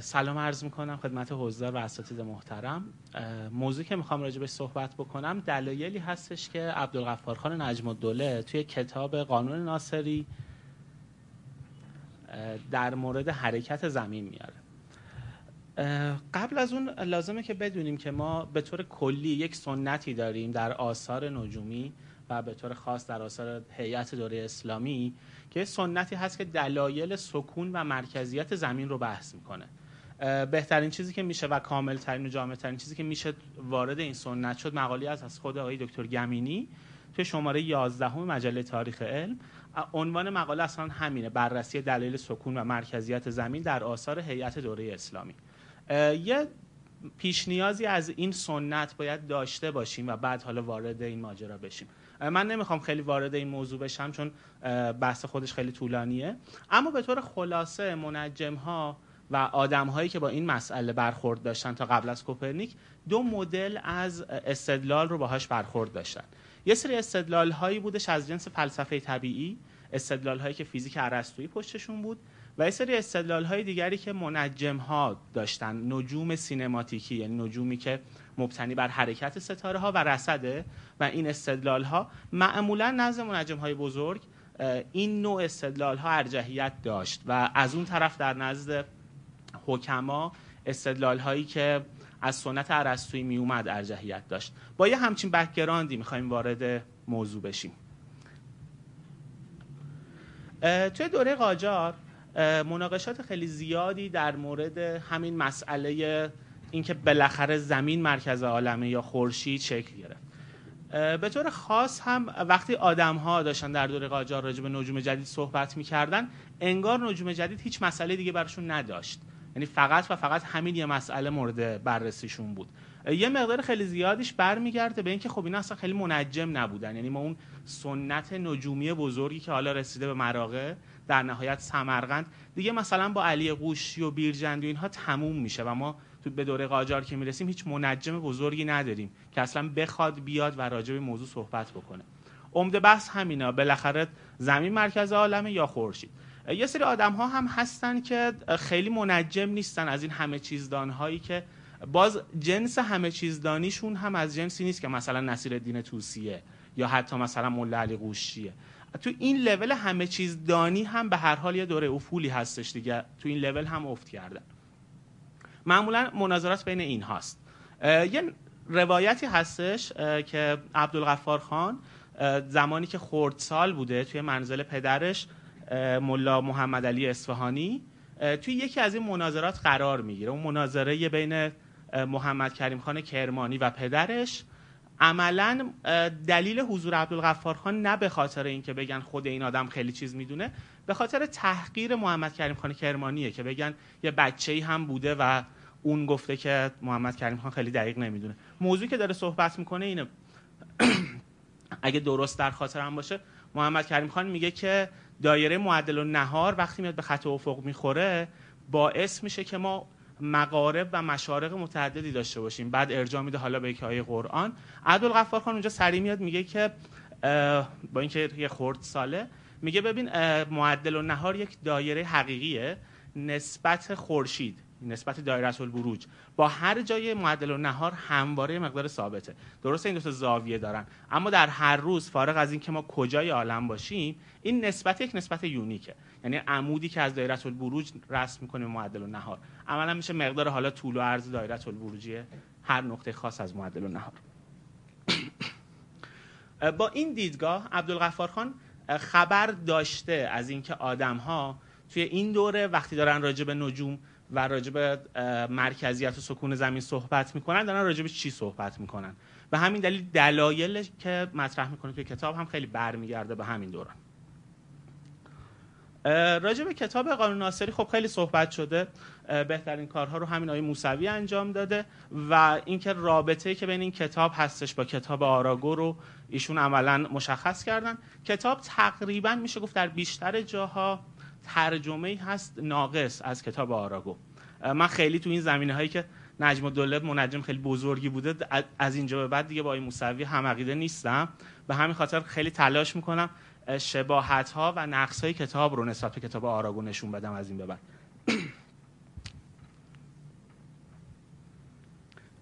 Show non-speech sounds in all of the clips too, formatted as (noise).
سلام عرض می‌کنم خدمت حضار و اساتید محترم. موضوعی که می‌خوام راجع به صحبت بکنم دلایلی هستش که عبدالغفار خان نجم الدوله توی کتاب قانون ناصری در مورد حرکت زمین میاره. قبل از اون لازمه که بدونیم که ما به طور کلی یک سنتی داریم در آثار نجومی. و به طور خاص در آثار هیئت دوره اسلامی که سنتی هست که دلایل سکون و مرکزیت زمین رو بحث می‌کنه. بهترین چیزی که میشه و کامل ترین و جامع ترین چیزی که میشه وارد این سنت شد مقالی از از خود آقای دکتر گمینی توی شماره 11 مجله تاریخ علم. عنوان مقاله اصلا همینه بررسی دلایل سکون و مرکزیت زمین در آثار هیئت دوره اسلامی. یه پیش نیازی از این سنت باید داشته باشیم و بعد حالا وارد این ماجرا بشیم. من نمی‌خوام خیلی وارد این موضوع بشم چون بحث خودش خیلی طولانیه. اما به طور خلاصه منجم ها و آدم هایی که با این مسئله برخورد داشتن تا قبل از کوپرنیک دو مدل از استدلال رو باهاش برخورد داشتن. یه سری استدلال هایی بودش از جنس فلسفه طبیعی استدلال هایی که فیزیک ارسطویی پشتشون بود. و یه سری استدلال های دیگری که منجم ها داشتن. نجوم سینماتیکی یعنی نجومی که مبتنی بر حرکت ستاره ها و رصده و این استدلال ها معمولا نزد منجم های بزرگ این نوع استدلال ها ارجحیت داشت. و از اون طرف در نزد حکما استدلال هایی که از سنت ارسطویی می اومد ارجحیت داشت. با یه همچین بکگراندی می‌خوایم وارد موضوع بشیم. توی دوره قاجار مناقشات خیلی زیادی در مورد همین مسئله اینکه بالاخره زمین مرکز عالمه یا خورشید شکل گرفت. به طور خاص هم وقتی آدم ها داشتن در دوره قاجار راجع به نجوم جدید صحبت می‌کردن انگار نجوم جدید هیچ مسئله دیگه براشون نداشت. یعنی فقط و فقط همین یه مسئله مورد بررسیشون بود. یه مقدار خیلی زیادیش برمیگرده به اینکه خب اینا اصلا خیلی منجم نبودن. یعنی ما اون سنت نجومی بزرگی که حالا رسیده به مراغه در نهایت سمرقند. دیگه مثلا با علی قوشی و بیرجندی و اینها تموم میشه و ما تو به دوره قاجار که می‌رسیم هیچ منجم بزرگی نداریم که اصلا بخواد بیاد و راجع به موضوع صحبت بکنه. عمده بحث همینا. بالاخره زمین مرکز عالمه یا خورشید. یه سری آدم ها هم هستن که خیلی منجم نیستن از این همه چیزدان هایی که باز جنس همه چیزدانیشون هم از جنسی نیست که مثلا نصیر الدین توسیه یا حتی مثلا مولا علی قوشیه. تو این لول همه چیز دانی هم به هر حال یه دوره افولی هستش دیگه. تو این لول هم افت کردن. معمولا مناظرات بین این هاست. یه روایتی هستش که عبدالغفار خان زمانی که خردسال بوده توی منزل پدرش ملا محمد علی اصفهانی توی یکی از این مناظرات قرار می‌گیره. اون مناظره بین محمد کریم خان کرمانی و پدرش. عملا دلیل حضور عبدالغفار خان نه به خاطر اینکه بگن خود این آدم خیلی چیز می‌دونه به خاطر تحقیر محمد کریم خان کرمانیه که بگن یه بچه ای هم بوده و اون گفته که محمد کریم خان خیلی دقیق نمی‌دونه. موضوعی که داره صحبت می‌کنه اینه (clears throat) اگه درست در خاطرم باشه محمد کریم خان میگه که دایره معدل و نهار وقتی میاد به خط افق می‌خوره باعث میشه که ما مغارب و مشارق متعددی داشته باشیم. بعد ارجاع میده حالا به یک آیه قرآن. عبدالغفار خان اونجا سری میاد میگه که با اینکه یه خورد ساله میگه ببین معدل و نهار یک دایره حقیقیه نسبت خورشید. نسبت دایره البروج با هر جای معدل و نهار همواره مقدار ثابته. درسته این دو تا زاویه دارن. اما در هر روز فارغ از اینکه ما کجای عالم باشیم این نسبت یک نسبت یونیکه. یعنی عمودی که از دایره البروج رسم می‌کنیم معدل و نهار. عملا میشه مقدار حالا طول و عرض دایره البروجی هر نقطه خاص از معدل و نهار. (coughs) با این دیدگاه عبدالغفار خان خبر داشته از اینکه آدم ها توی این دوره وقتی دارن راجع به نجوم و راجع به مرکزیت و سکون زمین صحبت می‌کنن دارن به چی صحبت می‌کنن. و همین دلیل دلایل که مطرح می‌کنه که کتاب هم خیلی برمیگرده به همین دوران. راجع به کتاب قانون ناصری خب خیلی صحبت شده. بهترین کارها رو همین آقای موسوی انجام داده و اینکه رابطه که بین این کتاب هستش با کتاب آراگو رو ایشون عملا مشخص کردن. کتاب تقریبا میشه گفت در بیشتر جاها ترجمه هست ناقص از کتاب آراگو. من خیلی تو این زمینه هایی که نجم الدوله منجم خیلی بزرگی بوده از اینجا به بعد دیگه با این موسوی هم عقیده نیستم. به همین خاطر خیلی تلاش می‌کنم شباهت ها و نقص های کتاب رو نسبت به کتاب آراگو نشون بدم از این به بعد.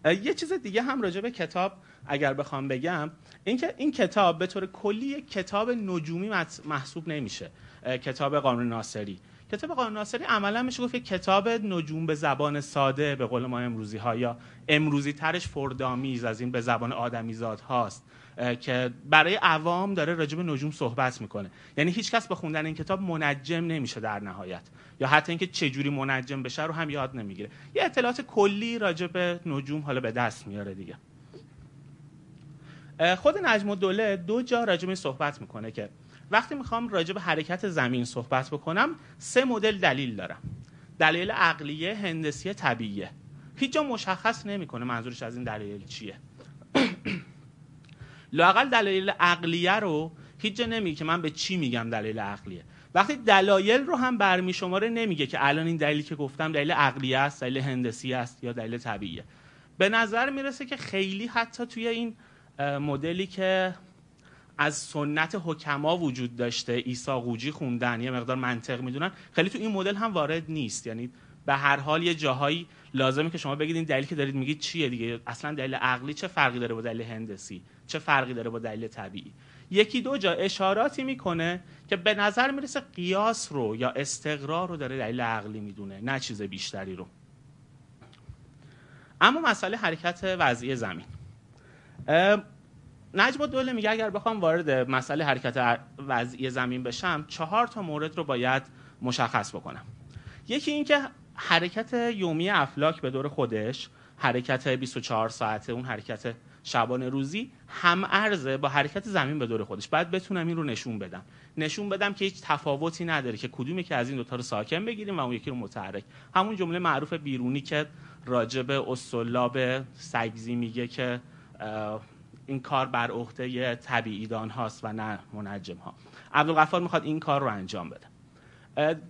(clears throat) یه چیز دیگه هم راجع به کتاب اگر بخوام بگم اینکه این کتاب به طور کلی کتاب نجومی محسوب نمیشه. کتاب قانون ناصری. کتاب قانون ناصری عملا میشه گفت کتاب نجوم به زبان ساده به قول ما امروزی ها یا امروزی ترش فردامیز از این به زبان آدمیزاد هاست که برای عوام داره راجع به نجوم صحبت می‌کنه. یعنی هیچکس به خوندن این کتاب منجم نمیشه در نهایت. یا حتی اینکه چه جوری منجم بشه رو هم یاد نمی‌گیره. یه اطلاعات کلی راجع به نجوم حالا به دست میاره دیگه. خود نجم الدوله دو جا راجع به صحبت می‌کنه که وقتی می‌خوام راجع به حرکت زمین صحبت بکنم سه مدل دلیل دارم. دلیل عقلیه هندسی طبیعیه. هیچ جا مشخص نمی‌کنه منظورش از این دلیل چیه. (clears throat) لاقل دلیل عقلیه رو هیچ جا نمیگه که من به چی میگم دلیل عقلیه. وقتی دلایل رو هم برمی شماره نمیگه که الان این دلیلی که گفتم دلیل عقلیه است دلیل هندسی است یا دلیل طبیعیه. به نظر می‌رسه که خیلی حتی توی این مدلی که از سنت حکما وجود داشته ایسا قوجی خوندن یه مقدار منطق می‌دونن. خیلی تو این مدل هم وارد نیست. یعنی به هر حال یه جاهایی لازمه که شما بگید این دلیلی که دارید میگید چیه دیگه؟ اصلا دلیل عقلی چه فرقی داره با دلیل هندسی؟ چه فرقی داره با دلیل طبیعی؟ یکی دو جا اشاراتی می‌کنه که به نظر می‌رسه قیاس رو یا استقرار رو داره دلیل عقلی می‌دونه نه چیز بیشتری رو. اما مسئله حرکت وضعی زمین. نجم دوله میگه اگر بخوام وارد مسئله حرکت وضعی زمین بشم چهار تا مورد رو باید مشخص بکنم. یکی اینکه حرکت یومی افلاک به دور خودش حرکت 24 ساعته اون حرکت شبانه روزی هم ارزه با حرکت زمین به دور خودش. بعد بتونم این رو نشون بدم. نشون بدم که هیچ تفاوتی نداره که کدومی که از این دوتا رو ساکن بگیریم و اون یکی رو متحرک. همون جمله معروف بیرونی که راجب اصولاب سگزی میگه که این کار بر عهده طبیعیدان هاست و نه منجم ها. عبدالغفار می‌خواد این کار رو انجام بده.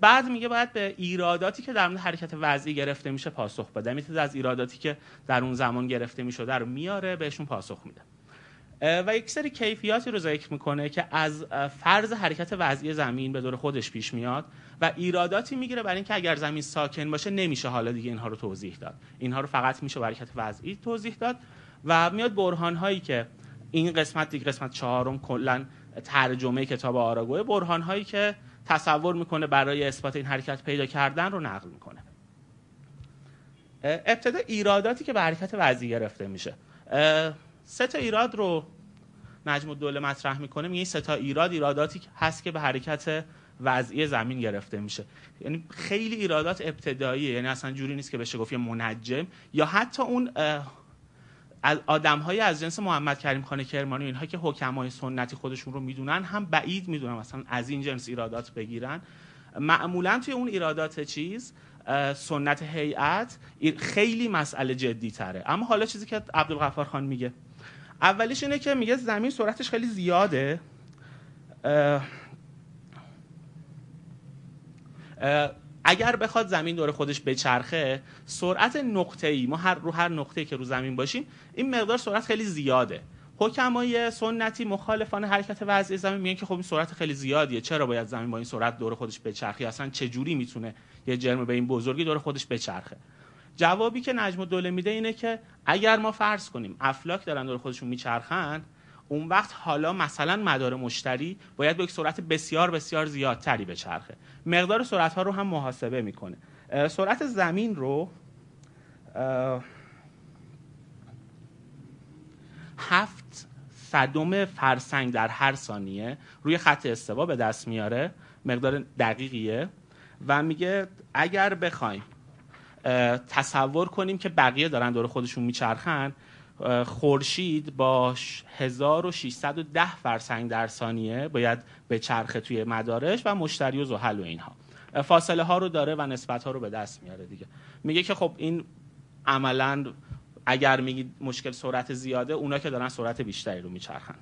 بعد میگه باید به ایراداتی که در حرکت وضعی گرفته میشه پاسخ بده. می‌تونه از ایراداتی که در اون زمان گرفته می‌شده رو میاره بهشون پاسخ میده. و یک سری کیفیاتی رو ذکر می‌کنه که از فرض حرکت وضعی زمین به دور خودش پیش میاد و ایراداتی می‌گیره برای اینکه اگر زمین ساکن باشه نمیشه حالا دیگه اینها رو توضیح داد. اینها رو فقط میشه حرکت وضعی توضیح داد. و میاد برهان هایی که این قسمت دیگه قسمت چهارم کلا ترجمه کتاب آراگوه برهان هایی که تصور می‌کنه برای اثبات این حرکت پیدا کردن رو نقل می‌کنه. ابتدا ایراداتی که به حرکت وضعی گرفته میشه. سه تا ایراد رو نجم الدوله مطرح می‌کنه میگه این سه تا ایراد ایراداتی هست که به حرکت وضعی زمین گرفته میشه. یعنی خیلی ایرادات ابتداییه یعنی اصلا جوری نیست که بشه گفت منجم یا حتی اون آدم های از جنس محمد کریم خان کرمانی اینها که حکمای سنتی خودشون رو می‌دونن هم بعید می‌دونن مثلا از این جنس ایرادات بگیرن. معمولا توی اون ایرادات چیز سنت هیئت خیلی مسئله جدی تره اما حالا چیزی که عبدالغفار خان میگه. اولیش اینه که میگه زمین سرعتش خیلی زیاده. اگر بخواد زمین دور خودش بچرخه سرعت ای ما هر رو هر نقطه‌ای که رو زمین باشیم این مقدار سرعت خیلی زیاده. حکمای سنتی مخالفان حرکت وضعی زمین میگن که خب این سرعت خیلی زیادیه. چرا باید زمین با این سرعت دور خودش بچرخه؟ اصلا چه جوری می‌تونه یه جرم به این بزرگی دور خودش بچرخه؟ جوابی که نجم الدوله میده اینه که اگر ما فرض کنیم افلاک دارن دور خودشون میچرخن اون وقت حالا مثلا مدار مشتری باید با یک سرعت بسیار بسیار زیادتری بچرخه. مقدار سرعت ها رو هم محاسبه می‌کنه. سرعت زمین رو هفت صدم فرسنگ در هر ثانیه روی خط استوا به دست میاره. مقدار دقیقیه. و میگه اگر بخوایم تصور کنیم که بقیه دارن دور خودشون میچرخن خورشید با 1610 فرسنگ در ثانیه باید به چرخه توی مدارش و مشتری و زحل و اینها. فاصله ها رو داره و نسبت ها رو به دست میاره دیگه. میگه که خب این عملا اگر میگید مشکل سرعت زیاده اونا که دارن سرعت بیشتری رو میچرخن.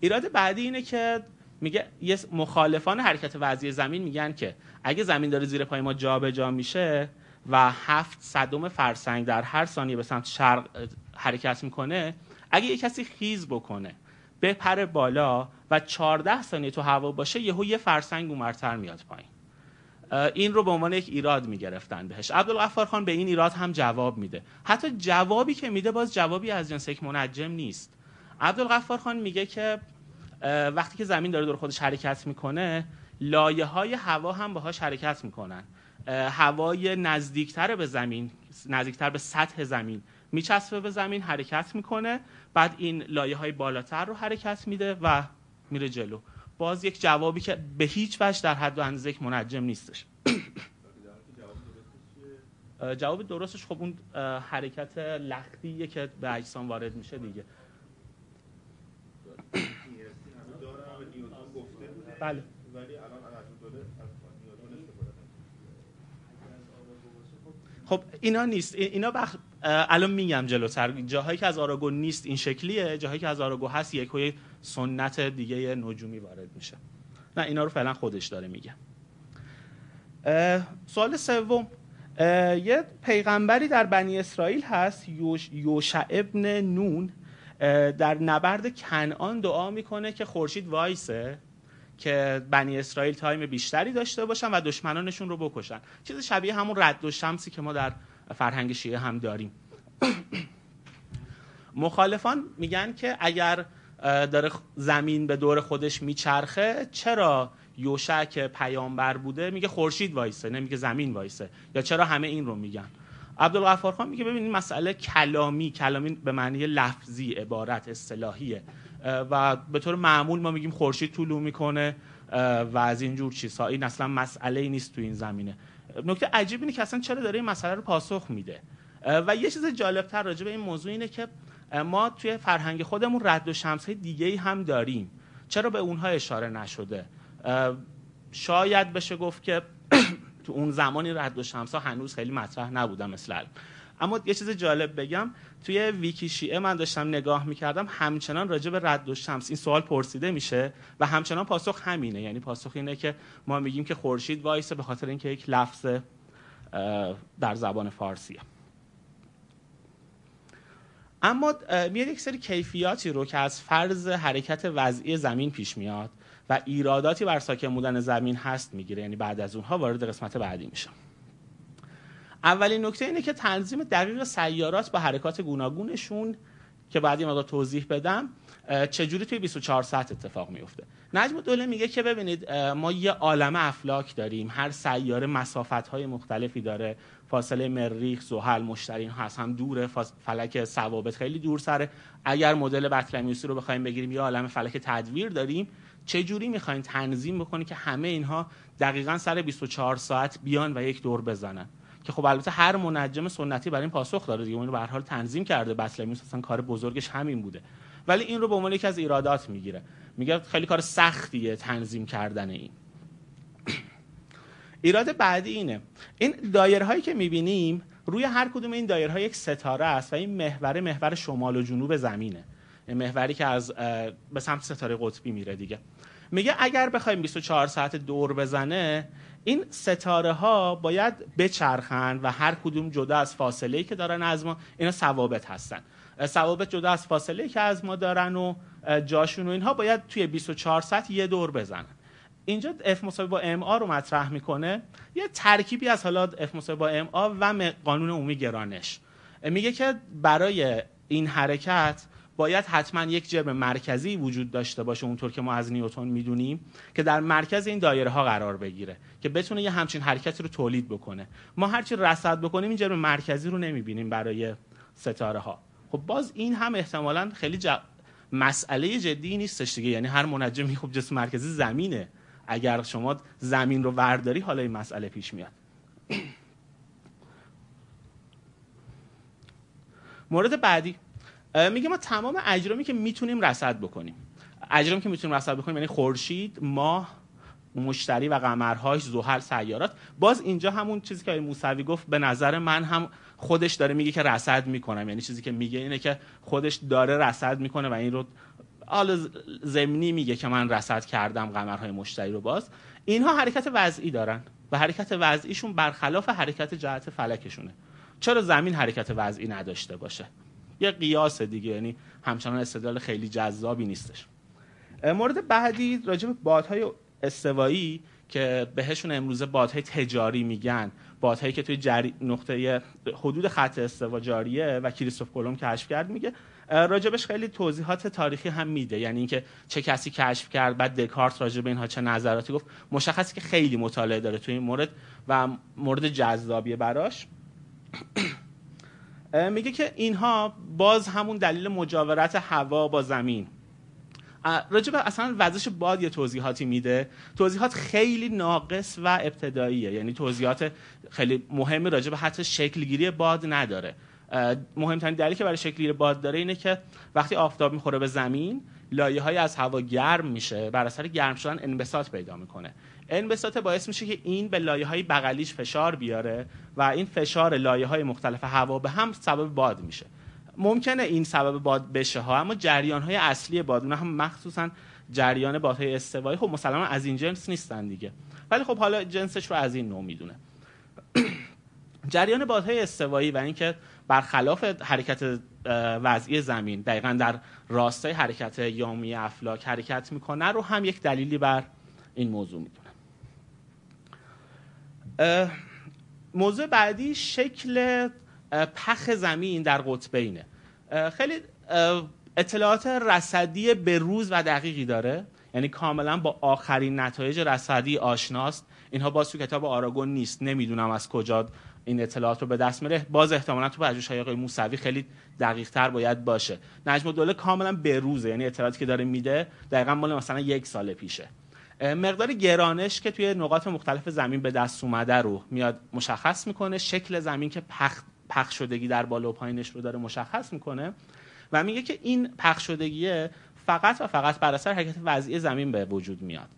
ایراد بعدی اینه که میگه یه مخالفان حرکت وضعی زمین میگن که اگه زمین داره زیر پای ما جابجا جا میشه و هفت صدم فرسنگ در هر ثانیه به سمت شرق حرکت می‌کنه اگه یه کسی خیز بکنه بپره بالا و 14 ثانیه تو هوا باشه یهو یه فرسنگ اونورتر میاد پایین. این رو به عنوان یک ایراد می‌گرفتن بهش. عبدالغفار خان به این ایراد هم جواب میده. حتی جوابی که میده باز جوابی از جنس یک منجم نیست. عبدالغفار خان میگه که وقتی که زمین داره دور خودش حرکت می‌کنه لایه های هوا هم باهاش حرکت می‌کنن. هوای نزدیکتر به زمین نزدیکتر به سطح زمین میچسبه به زمین حرکت می‌کنه. بعد این لایه های بالاتر رو حرکت میده و میره جلو. باز یک جوابی که به هیچ وجه در حد و اندازه یک منجم نیستش. جواب درستش خب اون حرکت لختیه که به اجسام وارد میشه دیگه. (coughs) بله. خب اینا نیست. اینا بخ... الان میگم جلوتر. جاهایی که از آراگو نیست این شکلیه جاهایی که از آراگو هست یهو سنت دیگه نجومی وارد میشه. نه اینا رو فعلا خودش داره میگه. سوال سوم. یه پیغمبری در بنی اسرائیل هست یوش... یوشع ابن نون. در نبرد کنعان دعا می‌کنه که خورشید وایسه. که بنی اسرائیل time بیشتری داشته باشن و دشمنانشون رو بکشن. چیز شبیه همون رد الشمسی که ما در فرهنگ شیعه هم داریم. (coughs) مخالفان میگن که اگر داره زمین به دور خودش میچرخه چرا یوشع که پیامبر بوده میگه خورشید وایسه نمیگه زمین وایسه؟ یا چرا همه این رو میگن؟ عبدالغفار خان میگه ببینید مسئله کلامی کلامی به معنی لفظی عبارت اصطلاحیه. و به طور معمول ما میگیم خورشید طولو می‌کنه و از اینجور چیزها. این اصلا مسئله ای نیست تو این زمینه. نکته عجیب اینه که اصلا چرا داره این مسئله رو پاسخ میده؟ و یه چیز جالبتر راجع به این موضوع اینه که ما توی فرهنگ خودمون رد و شمس دیگه هم داریم. چرا به اونها اشاره نشده؟ شاید بشه گفت که (clears throat) تو اون زمانی رد و شمس ها هنوز خیلی مطرح نبودن مثل اما یه چیز جالب بگم توی ویکی شیعه من داشتم نگاه می‌کردم همچنان راجع به رد و شمس این سوال پرسیده میشه و همچنان پاسخ همینه. یعنی پاسخ اینه که ما میگیم که خورشید وایسه به خاطر اینکه یک لفظ در زبان فارسیه. اما میاد یک سری کیفیاتی رو که از فرض حرکت وضعی زمین پیش میاد و ایراداتی بر ساکن بودن زمین هست می‌گیره. یعنی بعد از اونها وارد قسمت بعدی میشه اولین نکته اینه که تنظیم دقیق سیارات با حرکات گوناگونشون که بعدی مقدار توضیح بدم چجوری توی 24 ساعت اتفاق میفته نجم دوله میگه که ببینید ما یه عالم افلاک داریم. هر سیاره مسافت های مختلفی داره. فاصله مریخ زحل مشترین هست. هم دوره فلک ثوابت خیلی دور سره. اگر مدل بطلمیوسی رو بخوایم بگیریم یه عالم فلک تدویر داریم. چه جوری می‌خواین تنظیم بکنی که همه اینها دقیقا سر 24 ساعت بیان و یک دور بزنن؟ که خب البته هر منجم سنتی برای این پاسخ داره دیگه. اون رو به حال تنظیم کرده. بطلمیوس اصلا کار بزرگش همین بوده. ولی این رو به عنوان یکی از ایرادات می‌گیره. میگه خیلی کار سختیه تنظیم کردن این. (clears throat) ایراد بعدی اینه. این دایره هایی که می‌بینیم روی هر کدوم این دایره ها یک ستاره است و این محور محور شمال و جنوب زمینه. این محوری که از به سمت ستاره قطبی میره دیگه. میگه اگر بخوایم 24 ساعت دور بزنه این ستاره ها باید بچرخن و هر کدوم جدا از فاصله که دارن از ما اینا ثوابت هستن. ثوابت جدا از فاصله که از ما دارن و جاشون و اینها باید توی 24 ساعت یه دور بزنن. اینجا F مساوی با M رو مطرح می‌کنه. یه ترکیبی از حالا F مساوی با M و قانون عمومی گرانش. میگه که برای این حرکت باید حتما یک جرم مرکزی وجود داشته باشه اونطور که ما از نیوتن می‌دونیم که در مرکز این دایره ها قرار بگیره که بتونه یه همچین حرکتی رو تولید بکنه. ما هرچی رصد بکنیم این جرم مرکزی رو نمی‌بینیم برای ستاره ها خب باز این هم احتمالا خیلی مسئله جدی نیستش دیگه. یعنی هر منجمی خب جسم مرکزی زمینه. اگر شما زمین رو ورداری حالا این مسئله پیش میاد. مورد بعدی. میگه ما تمام اجرامی که می‌تونیم رصد بکنیم. اجرامی که می‌تونیم رصد بکنیم یعنی خورشید ماه مشتری و قمرهاش زحل سیارات. باز اینجا همون چیزی که موسوی گفت به نظر من هم خودش داره میگه که رصد می‌کنم. یعنی چیزی که میگه اینه که خودش داره رصد می‌کنه و این رو حالا زمینی میگه که من رصد کردم قمرهای مشتری رو باز. اینها حرکت وضعی دارن و حرکت وضعیشون برخلاف حرکت جهت فلکشونه. چرا زمین حرکت وضعی نداشته باشه؟ یه قیاس دیگه یعنی همچنان استدلال خیلی جذابی نیستش. مورد بعدی راجع به بادهای استوایی که بهشون امروزه بادهای تجاری میگن بادهایی که توی جری... نقطه حدود خط استوا جاریه و کریستوف کلم کشف کرد میگه. راجبش خیلی توضیحات تاریخی هم میده یعنی اینکه چه کسی کشف کرد بعد دکارت راجب اینها چه نظراتی گفت. مشخصی که خیلی مطالعه داره توی این مورد و مورد جذابیه براش. (clears throat) میگه که اینها باز همون دلیل مجاورت هوا با زمین. راجب اصلا وزش باد یه توضیحاتی میده. توضیحات خیلی ناقص و ابتداییه. یعنی توضیحات خیلی مهمی راجب حتی شکلگیری باد نداره. مهمترین دلیلی که برای شکلگیری باد داره اینه که وقتی آفتاب می‌خوره به زمین لایه های از هوا گرم میشه بر اثر گرم شدن انبساط پیدا می‌کنه. انبساط باعث میشه که این به لایه های بغلیش فشار بیاره و این فشار لایه های مختلف هوا به هم سبب باد میشه. ممکنه این سبب باد بشه ها اما جریان های اصلی باد اونها هم مخصوصا جریان بادهای استوایی خب مسلما از این جنس نیستن دیگه. ولی خب حالا جنسش رو از این نوع می‌دونه. (clears throat) جریان بادهای استوایی و اینکه برخلاف حرکت وضعی زمین دقیقا در راستای حرکت یامی افلاک حرکت می‌کنه رو هم یک دلیلی بر این موضوع می‌دونه. موضوع بعدی شکل پخ زمین در قطبینه خیلی اطلاعات رصدی به روز و دقیقی داره. یعنی کاملا با آخرین نتایج رصدی آشناست. اینها باز تو کتاب آراگون نیست. نمی‌دونم از کجا این اطلاعات رو به دست میره. باز احتمالا تو پژوهش‌های آقای موسوی خیلی دقیق تر باید باشه. نجم الدوله کاملا به روزه. یعنی اطلاعاتی که داره میده دقیقا مال مثلا یک سال پیشه. مقدار گرانش که توی نقاط مختلف زمین به دست اومده رو میاد مشخص می‌کنه. شکل زمین که پخ, پخ شدگی در بالا و پایینش رو داره مشخص می‌کنه. و میگه که این پخ شدگیه فقط و فقط بر اثر حرکت وضعی زمین به وجود میاد.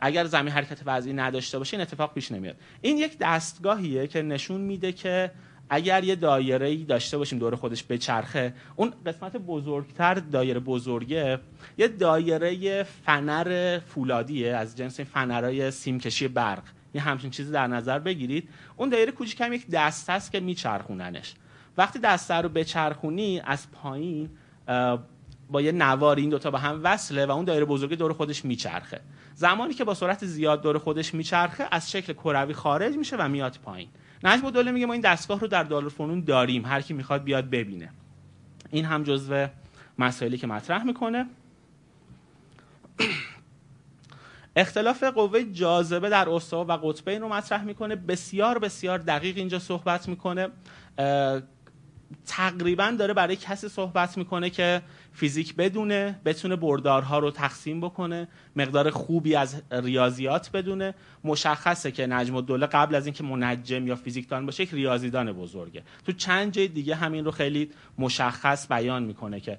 اگر زمین حرکت وضعی نداشته باشه این اتفاق پیش نمیاد. این یک دستگاهیه که نشون میده که اگر یه دایره ای داشته باشیم دور خودش بچرخه اون قسمت بزرگتر دایره بزرگه یه دایره فنر فولادیه از جنس فنرهای سیمکشی برق. یه همچین چیزی در نظر بگیرید. اون دایره کوچیک هم یک دسته است که میچرخوننش. وقتی دسته رو بچرخونی از پایین با یه نوار این دوتا با هم وصله و اون دایره بزرگی دور خودش میچرخه. زمانی که با سرعت زیاد دور خودش میچرخه از شکل کروی خارج میشه و میاد پایین. نجم دوله میگه ما این دستگاه رو در دارالفنون داریم هر کی می‌خواد بیاد ببینه. این هم جزو مسائلی که مطرح می‌کنه. اختلاف قوه جاذبه در استوا و قطبین رو مطرح می‌کنه. بسیار بسیار دقیق اینجا صحبت می‌کنه. تقریبا داره برای کسی صحبت می‌کنه که فیزیک بدونه بتونه بردارها رو تقسیم بکنه مقدار خوبی از ریاضیات بدونه. مشخصه که نجم الدوله قبل از اینکه منجم یا فیزیکدان باشه یک ریاضیدان بزرگه. تو چند جای دیگه همین رو خیلی مشخص بیان می‌کنه که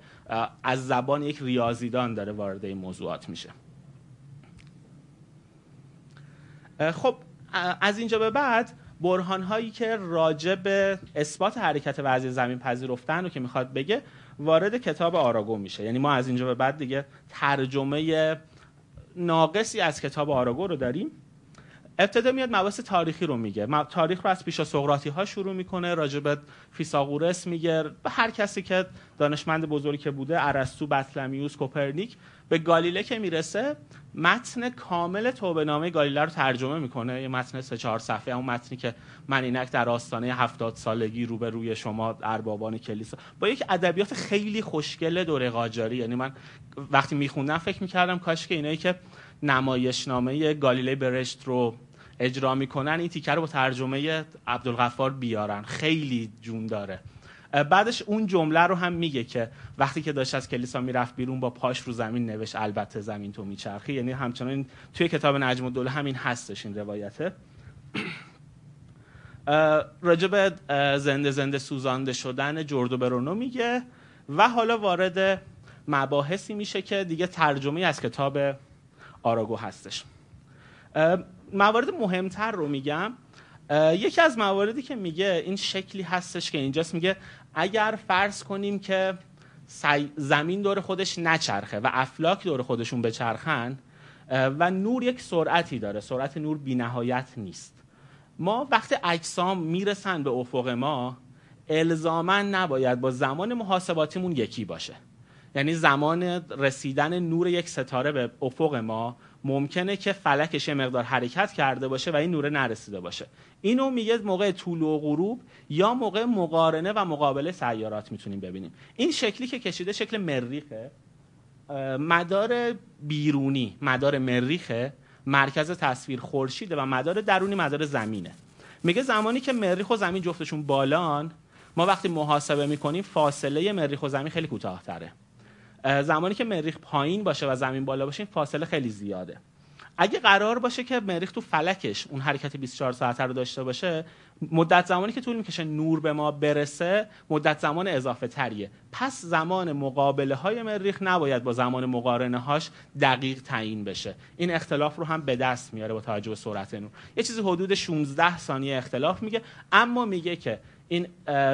از زبان یک ریاضیدان داره وارد این موضوعات میشه. خب از اینجا به بعد برهان هایی که راجع به اثبات حرکت وضعی زمین پذیرفتن رو که می‌خواد بگه وارد کتاب آراگو میشه. یعنی ما از اینجا به بعد دیگه ترجمه ناقصی از کتاب آراگو رو داریم. ابتدا میاد مباحث تاریخی رو میگه. تاریخ رو از پیشا سقراطی ها شروع می‌کنه راجع به فیثاغورس میگه. به هر کسی که دانشمند بزرگی که بوده ارسطو بطلمیوس کوپرنیک به گالیله که می‌رسه متن کامل توبه نامه گالیله رو ترجمه می‌کنه. یه متن سه چهار صفحه اون متنی که من اینک در آستانه هفتاد سالگی رو به روی شما اربابان کلیسا. با یک ادبیات خیلی خوشگل دوره قاجاری. یعنی من وقتی میخوندم فکر می‌کردم کاش که اینایی که نمایشنامه گالیله برشت رو اجرا می‌کنن این تیکه رو با ترجمه عبدالغفار بیارن. خیلی جون داره. بعدش اون جمله رو هم میگه که وقتی که داشت از کلیسا می‌رفت بیرون با پاش رو زمین نوشت البته زمین تو میچرخی. یعنی همچنان توی کتاب نجم الدوله همین هستش این روایته. راجب زنده زنده سوزانده شدن جردو برونو میگه و حالا وارد مباحثی میشه که دیگه ترجمه از کتاب آراگو هستش. موارد مهمتر رو میگم. یکی از مواردی که میگه این شکلی هستش که اینجاست میگه اگر فرض کنیم که زمین دور خودش نچرخه و افلاک دور خودشون بچرخن و نور یک سرعتی داره سرعت نور بینهایت نیست. ما وقتی اجسام می‌رسن به افق ما الزاما نباید با زمان محاسباتیمون یکی باشه. یعنی زمان رسیدن نور یک ستاره به افق ما ممکنه که فلکش مقدار حرکت کرده باشه و این نوره نرسیده باشه. اینو میگه موقع طول و غروب یا موقع مقارنه و مقابله سیارات می‌تونیم ببینیم. این شکلی که کشیده شکل مریخه. مدار بیرونی مدار مریخه مرکز تصویر خورشیده و مدار درونی مدار زمینه. میگه زمانی که مریخ و زمین جفتشون بالان ما وقتی محاسبه می‌کنیم فاصله مریخ و زمین خیلی کوتاهتره. زمانی که مریخ پایین باشه و زمین بالا باشه این فاصله خیلی زیاده. اگه قرار باشه که مریخ تو فلکش اون حرکت 24 ساعته رو داشته باشه مدت زمانی که طول می‌کشه نور به ما برسه مدت زمان اضافه تریه. پس زمان مقابله های مریخ نباید با زمان مقارنه هاش دقیق تعیین بشه. این اختلاف رو هم به دست میاره با توجه به سرعت نور. یه چیزی حدود 16 ثانیه اختلاف میگه اما میگه که این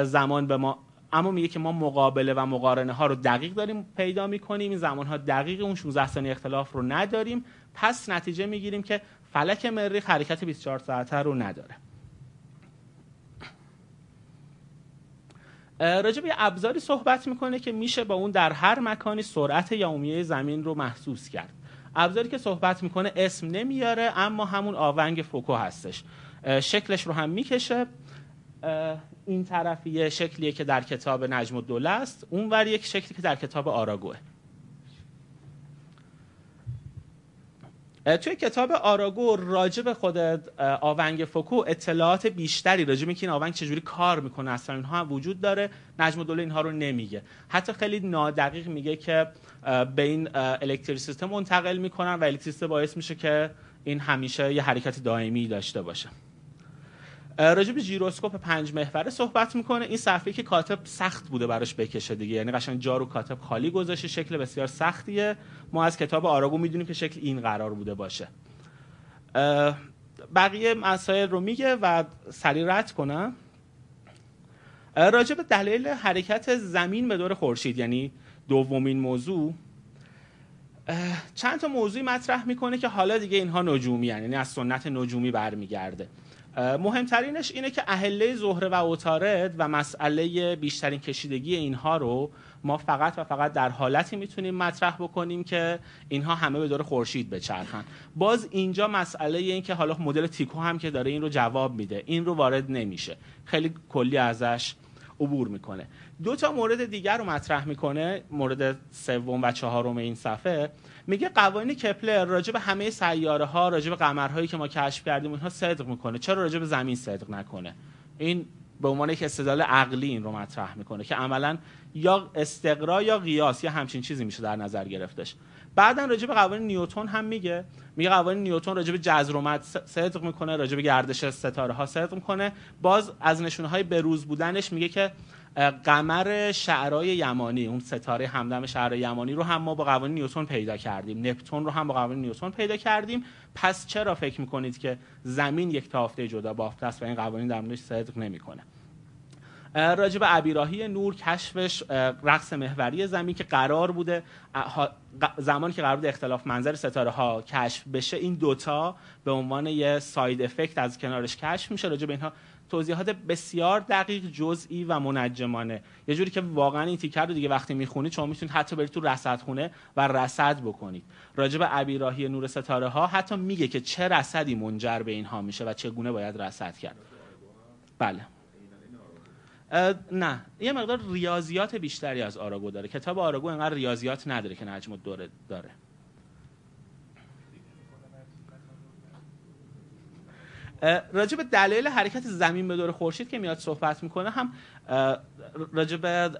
زمان به ما اما میگه که ما مقابله و مقارنه ها رو دقیق داریم پیدا می‌کنیم. این زمان ها دقیق اون 16 ثانیه اختلاف رو نداریم. پس نتیجه می‌گیریم که فلک مریخ حرکت 24 ساعته رو نداره. راجع به ابزاری صحبت می‌کنه که میشه با اون در هر مکانی سرعت یومیه زمین رو محسوس کرد. ابزاری که صحبت می‌کنه اسم نمیاره اما همون آونگ فوکو هستش. شکلش رو هم می‌کشه. این طرف یه شکلیه که در کتاب نجم الدوله است. اون ور یک شکلی که در کتاب آراگوه. توی کتاب آراگو راجع به خود آونگ فوکو اطلاعات بیشتری راجع به این آونگ چجوری کار می‌کنه اصلا اینها هم وجود داره. نجم دوله اینها رو نمیگه. حتی خیلی نادقیق میگه که به این الکتریسیته منتقل می‌کنن و الکتریسیته باعث میشه که این همیشه یه حرکت دائمی داشته باشه. راجع به ژیروسکوپ پنج محوره صحبت می‌کنه. این صفحه که کاتب سخت بوده براش بکشه دیگه. یعنی قشنگ جارو کاتب خالی گذاشته. شکل بسیار سختیه. ما از کتاب آراگو می‌دونیم که شکل این قرار بوده باشه. بقیه مسائل رو میگه و سریع رد کنم. راجع به دلیل حرکت زمین به دور خورشید یعنی دومین موضوع. چند تا موضوعی مطرح می‌کنه که حالا دیگه اینها نجومی یعنی از سنت نجومی برمیگرده. مهمترینش اینه که اهله زهره و اوتارد و مسئله بیشترین کشیدگی اینها رو ما فقط و فقط در حالتی می‌تونیم مطرح بکنیم که اینها همه به دور خورشید بچرخن. باز اینجا مسئله این که حالا مدل تیکو هم که داره این رو جواب میده. این رو وارد نمیشه. خیلی کلی ازش عبور می‌کنه. دو تا مورد دیگر رو مطرح می‌کنه مورد سوم و چهارم این صفحه. میگه قوانین کپلر راجع به همه سیاره ها راجع به قمرهایی که ما کشف کردیم اونها صدق می‌کنه. چرا راجع به زمین صدق نکنه؟ این به عنوان یک استدلال عقلی این رو مطرح می‌کنه که عملا یا استقرا یا قیاس یا همچین چیزی میشه در نظر گرفتش. بعدا راجع به قوانین نیوتن هم میگه. میگه قوانین نیوتن راجع به جذر و صدق می‌کنه راجع به گردش ستاره ها صدق می‌کنه. باز از نشونه های بروز بودنش میگه که قمر شعرای یمانی اون ستاره همدم شعرهای یمانی رو هم ما با قوانین نیوتن پیدا کردیم. نپتون رو هم با قوانین نیوتن پیدا کردیم. پس چرا فکر می‌کنید که زمین یک تافته جدا بافته است و این قوانین در موردش صدق نمی‌کنه؟ راجع به ابیراهی نور کشفش رقص محوری زمین که قرار بوده زمانی که قرار بوده اختلاف منظر ستاره ها کشف بشه این دوتا به عنوان یه ساید افکت از کنارش کشف میشه. راجع به اینها توضیحات بسیار دقیق جزئی و منجمانه. یه جوری که واقعا این تیکر رو دیگه وقتی می‌خونید شما می‌تونید حتی برید تو رصدخونه و رصد بکنید. راجع به ابیراهی نور ستاره ها حتی میگه که چه رصدی منجر به اینها میشه و چگونه باید رصد کرد. بله. نه. یه مقدار ریاضیات بیشتری از آراگو داره. کتاب آراگو انقدر ریاضیات نداره که نجم دوره داره. راجع به دلایل حرکت زمین به دور خورشید که میاد صحبت می‌کنه هم راجع به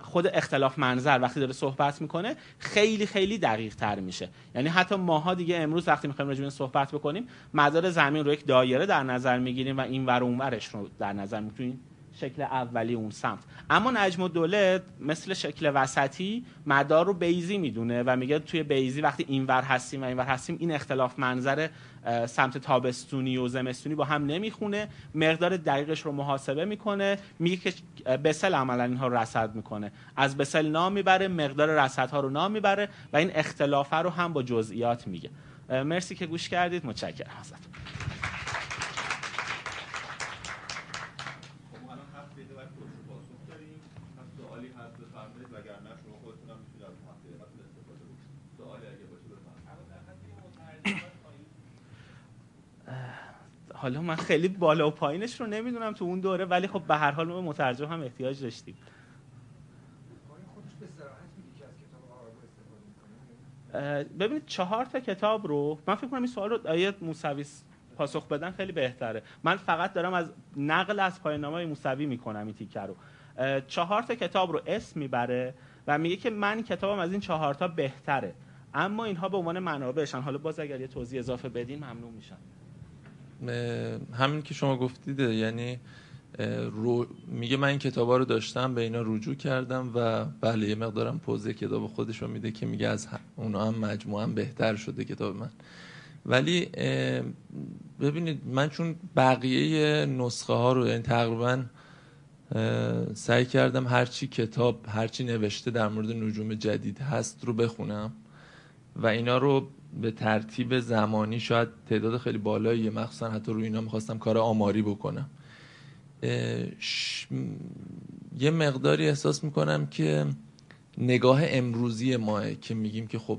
خود اختلاف منظر وقتی داره صحبت می‌کنه خیلی خیلی دقیق تر میشه. یعنی حتی ماها دیگه امروز وقتی می‌خوایم راجع صحبت بکنیم مدار زمین رو یک دایره در نظر می‌گیریم و این ور اونورش رو در نظر می‌گیریم. شکل اولی اون سمت. اما نجم الدوله مثل شکل وسطی مدار رو بیزی می‌دونه و میگه توی بیزی وقتی اینور هستیم و اینور هستیم این اختلاف منظر سمت تابستونی و زمستونی با هم نمی‌خونه. مقدار دقیقش رو محاسبه می‌کنه میگه که بسل عملا اینها رو رصد می‌کنه. از بسل نام می‌بره مقدار رصدها رو نام می‌بره و این اختلافه رو هم با جزئیات میگه. مرسی که گوش کردید. متشکرم ازتون سوالی اگه باشه بفرمایید حالا من خیلی بالا و پایینش رو نمی‌دونم تو اون دوره ولی خب به هر حال ما مترجم هم احتیاج داشتیم. ببینید چهار تا کتاب رو من فکر کنم این سوال رو آیه موسوی پاسخ بدن خیلی بهتره. من فقط دارم از نقل از پایان نامه موسوی می‌کنم این تیکه رو. چهار تا کتاب رو اسم می‌بره و میگه که من کتابم از این چهار تا بهتره. اما اینها به عنوان منابعشن. حالا باز اگر یه توضیح اضافه بدین ممنون میشم. همین که شما گفتید یعنی رو میگه من این کتابا رو داشتم به اینا رجوع کردم و بله یه مقدارم پوزه کتاب خودش رو میده که میگه از اونا هم مجموعا بهتر شده کتاب من. ولی ببینید من چون بقیه نسخه ها رو یعنی تقریبا سعی کردم هرچی کتاب هرچی نوشته در مورد نجوم جدید هست رو بخونم و اینا رو به ترتیب زمانی شاید تعداد خیلی بالایی مخصوصا حتی روی اینا می‌خواستم کار آماری بکنم. یه مقداری احساس می‌کنم که نگاه امروزی ماه که میگیم که خب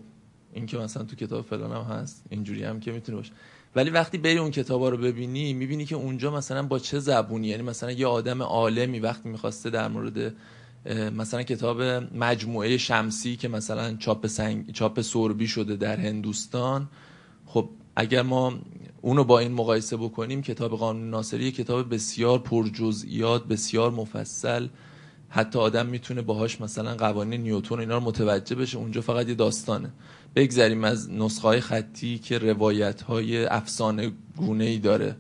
این که مثلا تو کتاب فلان هم هست اینجوری هم که می‌تونه باشه. ولی وقتی بری اون کتابا رو ببینی می‌بینی که اونجا مثلا با چه زبونی؟ یعنی مثلا یه آدم عالمی وقتی می‌خواسته در مورد مثلا کتاب مجموعه شمسی که مثلا چاپ سنگ چاپ سربی شده در هندوستان. خب اگر ما اونو با این مقایسه بکنیم کتاب قانون ناصری کتاب بسیار پرجزئیات بسیار مفصل. حتی آدم می‌تونه باهاش مثلا قوانین نیوتن اینا رو متوجه بشه. اونجا فقط یه داستانه. بگذریم از نسخه های خطی که روایت های افسانه گونه ای داره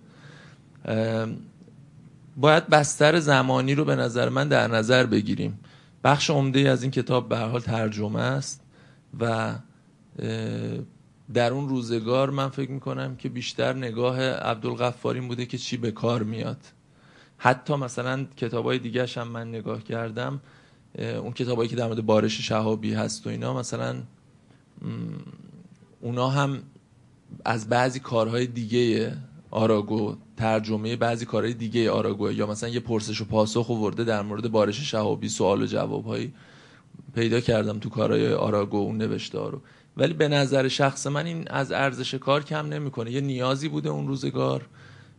باید بستر زمانی رو به نظر من در نظر بگیریم. بخش عمده از این کتاب به حال ترجمه است و در اون روزگار من فکر می‌کنم که بیشتر نگاه عبدالغفارین بوده که چی به کار میاد. حتی مثلا کتاب های دیگه هم من نگاه کردم اون کتابایی که در مورد بارش شهابی هست و اینا مثلا اونا هم از بعضی کارهای دیگه آراگو ترجمه بعضی کارهای دیگه آراگو یا مثلا یه پرسش و پاسخ ورده در مورد بارش شهابی سوال و جوابهایی پیدا کردم تو کارهای آراگو اون نوشته رو. ولی به نظر شخص من این از ارزش کار کم نمی‌کنه. یه نیازی بوده اون روزگار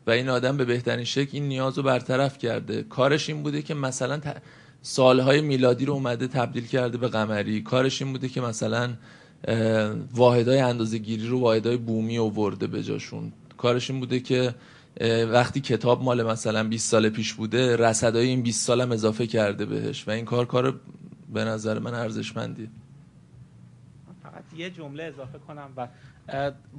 و این آدم به بهترین شکل این نیاز رو برطرف کرده. کارش این بوده که مثلا سالهای میلادی رو اومده تبدیل کرده به قمری. کارش این بوده که مثلا واحدهای اندازه گیری رو واحدهای بومی ورده به جاشون. کارش این بوده که وقتی کتاب مال مثلا 20 سال پیش بوده رصدای این 20 سال هم اضافه کرده بهش و این کار کار به نظر من ارزشمندیه. فقط یه جمله اضافه کنم و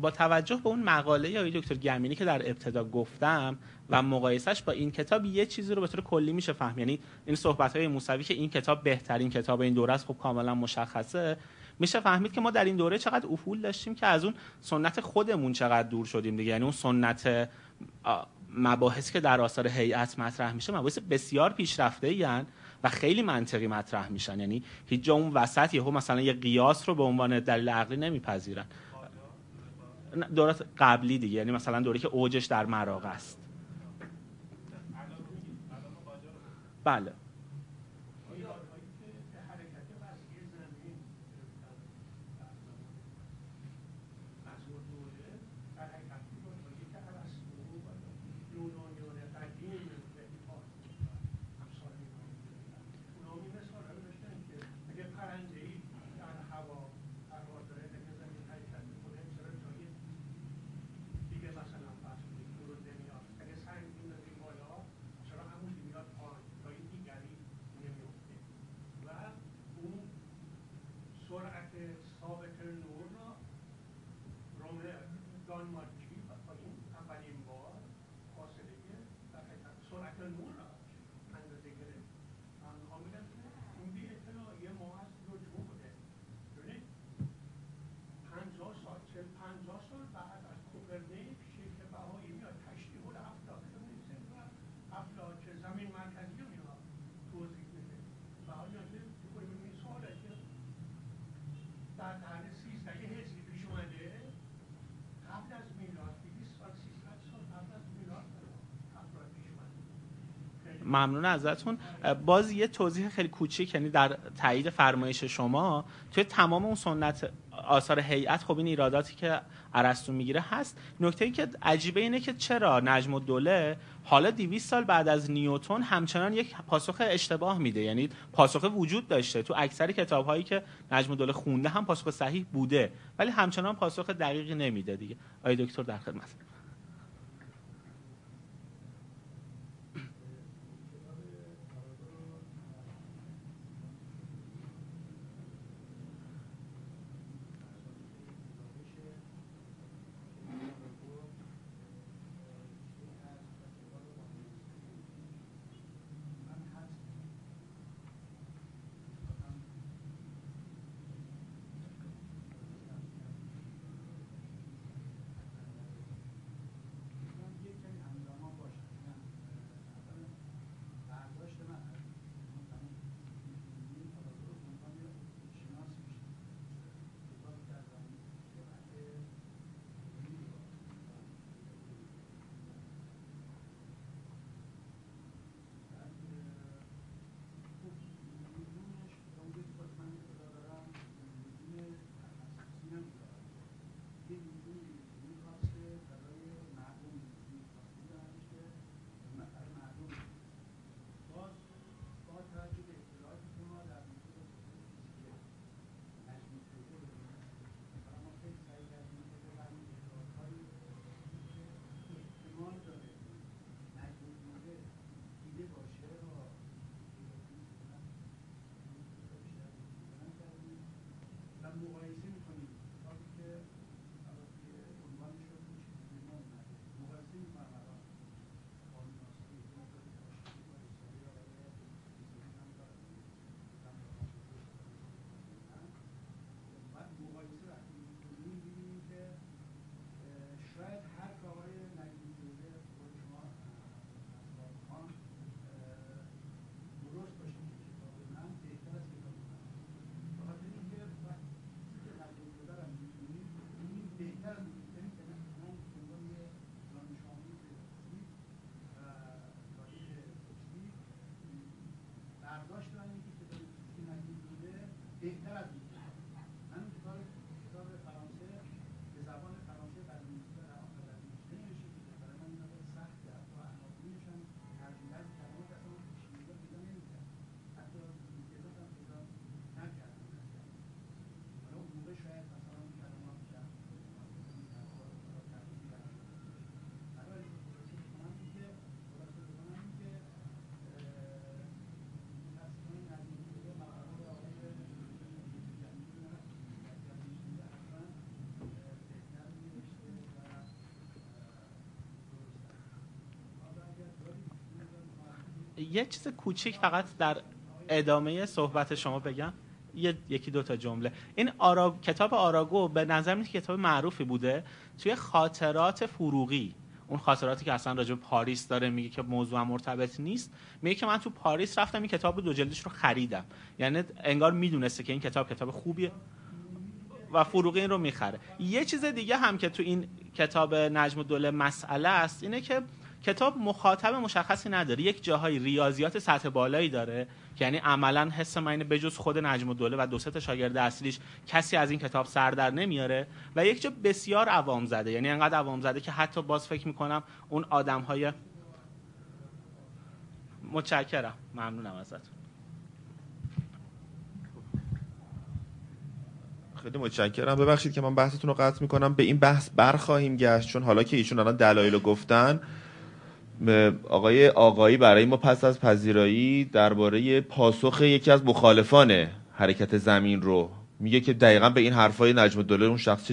با توجه به اون مقاله یا دکتر گمینی که در ابتدا گفتم و مقایسش با این کتاب یه چیزی رو به طور کلی میشه فهم. یعنی این صحبت های موسوی که این کتاب بهترین کتاب این دوره است خب کاملا مشخصه. میشه فهمید که ما در این دوره چقدر افول داشتیم که از اون سنت خودمون چقدر دور شدیم دیگه. یعنی اون سنت مباحثی که در آثار هیئت مطرح میشه مباحث بسیار پیشرفته این و خیلی منطقی مطرح میشن. یعنی هیچ جا اون وسط یهو مثلا یه قیاس رو به عنوان دلیل عقلی نمیپذیرن. دوره قبلی دیگه. یعنی مثلا دوره که اوجش در مراغ است. بله. ممنون ازتون. باز یه توضیح خیلی کوچیک یعنی در تایید فرمایش شما توی تمام اون سنت آثار هیئت خب این ایراداتی که ارسطو می‌گیره هست. نکته ای که عجیبه اینه که چرا نجم الدوله حالا 200 سال بعد از نیوتون همچنان یک پاسخ اشتباه میده. یعنی پاسخ وجود داشته. تو اکثر کتاب هایی که نجم الدوله خونده هم پاسخ صحیح بوده ولی همچنان پاسخ دقیقی نمیده دیگه. آقای دکتر در خدمت یه چیز کوچیک فقط در ادامه صحبت شما بگم. یه یکی دو تا جمله. این آرا... کتاب آراگو به نظر میاد کتاب معروفی بوده توی خاطرات فروغی. اون خاطراتی که اصلا راجع پاریس داره میگه که موضوع مرتبط نیست. میگه که من تو پاریس رفتم این کتاب دو جلدش رو خریدم. یعنی انگار می‌دونسته که این کتاب کتاب خوبیه و فروغی این رو می‌خره. یه چیز دیگه هم که تو این کتاب نجم الدوله مسئله است اینه که کتاب مخاطب مشخصی نداره. یک جاهای ریاضیات سطح بالایی داره که یعنی عملا حس من بجز خود نجم الدوله و دو سه شاگرد اصلیش کسی از این کتاب سر در نمیاره و یک جا بسیار عوام زده. یعنی انقدر عوام زده که حتی باز فکر می‌کنم اون آدم های متشکرم. ممنونم ازتون. خیلی متشکرم. ببخشید که من بحثتون رو قطع می‌کنم. به این بحث برخواهیم گشت چون حالا که ایشون الان دلایل رو گفتن آقای آقایی برای ما پس از پذیرایی درباره پاسخ یکی از مخالفان حرکت زمین رو میگه که دقیقا به این حرفای نجم الدوله اون شخص